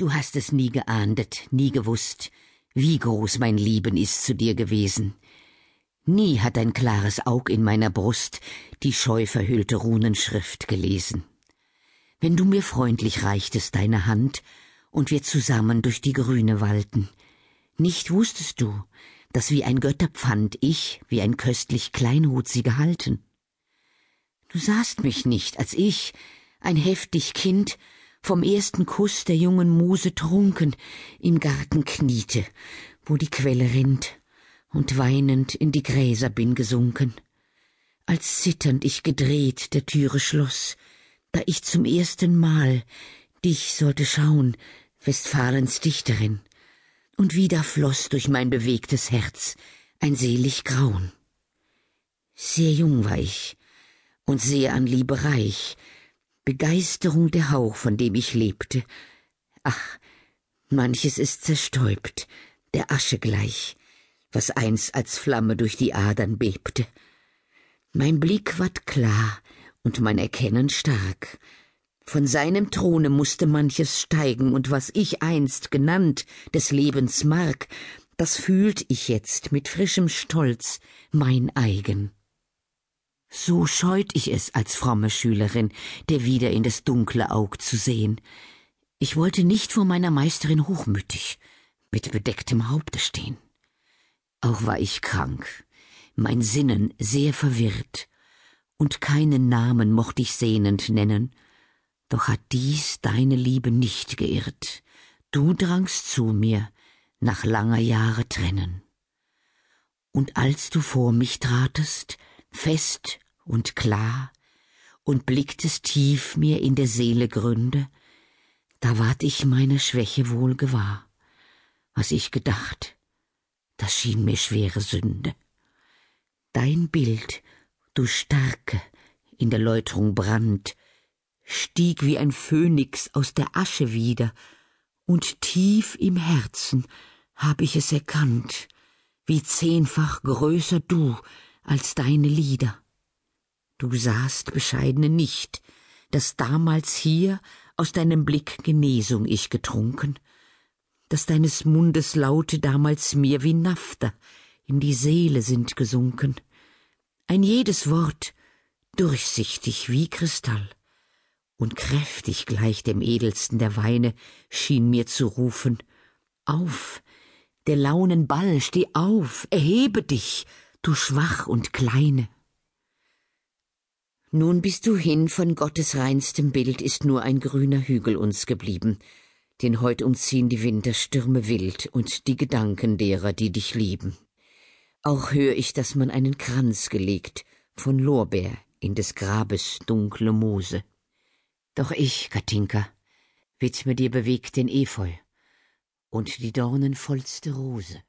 Du hast es nie geahndet, nie gewusst, wie groß mein Lieben ist zu dir gewesen. Nie hat dein klares Aug in meiner Brust die scheu verhüllte Runenschrift gelesen. Wenn du mir freundlich reichtest deine Hand und wir zusammen durch die Grüne wallten, nicht wusstest du, dass wie ein Götterpfand ich wie ein köstlich Kleinod sie gehalten. Du sahst mich nicht, als ich, ein heftig Kind, vom ersten Kuss der jungen Muse trunken, im Garten kniete, wo die Quelle rinnt, und weinend in die Gräser bin gesunken. Als zitternd ich gedreht der Türe schloss, da ich zum ersten Mal dich sollte schauen, Westfalens Dichterin, und wieder floss durch mein bewegtes Herz ein selig Grauen. Sehr jung war ich und sehr an Liebe reich, Begeisterung der Hauch, von dem ich lebte. Ach, manches ist zerstäubt, der Asche gleich, was einst als Flamme durch die Adern bebte. Mein Blick ward klar und mein Erkennen stark. Von seinem Throne musste manches steigen, und was ich einst genannt des Lebens Mark, das fühlt ich jetzt mit frischem Stolz mein eigen. So scheut ich es als fromme Schülerin, der wieder in das dunkle Aug zu sehen. Ich wollte nicht vor meiner Meisterin hochmütig, mit bedecktem Haupte stehen. Auch war ich krank, mein Sinnen sehr verwirrt, und keinen Namen mocht ich sehnend nennen, doch hat dies deine Liebe nicht geirrt, du drangst zu mir, nach langer Jahre trennen. Und als du vor mich tratest, fest und klar, und blicktest tief mir in der Seele Gründe, da ward ich meine Schwäche wohl gewahr. Was ich gedacht, das schien mir schwere Sünde. Dein Bild, du Starke, in der Läuterung brannt, stieg wie ein Phönix aus der Asche wieder, und tief im Herzen hab ich es erkannt, wie zehnfach größer du als deine Lieder. Du sahst, bescheidene nicht, dass damals hier aus deinem Blick Genesung ich getrunken, dass deines Mundes Laute damals mir wie Naphtha in die Seele sind gesunken, ein jedes Wort durchsichtig wie Kristall und kräftig gleich dem edelsten der Weine schien mir zu rufen, auf, der Launen Ball, steh auf, erhebe dich, du schwach und kleine. Nun bist du hin, von Gottes reinstem Bild ist nur ein grüner Hügel uns geblieben, den heut umziehen die Winterstürme wild und die Gedanken derer, die dich lieben. Auch hör ich, dass man einen Kranz gelegt von Lorbeer in des Grabes dunkle Moose. Doch ich, Katinka, widme dir bewegt den Efeu und die dornenvollste Rose.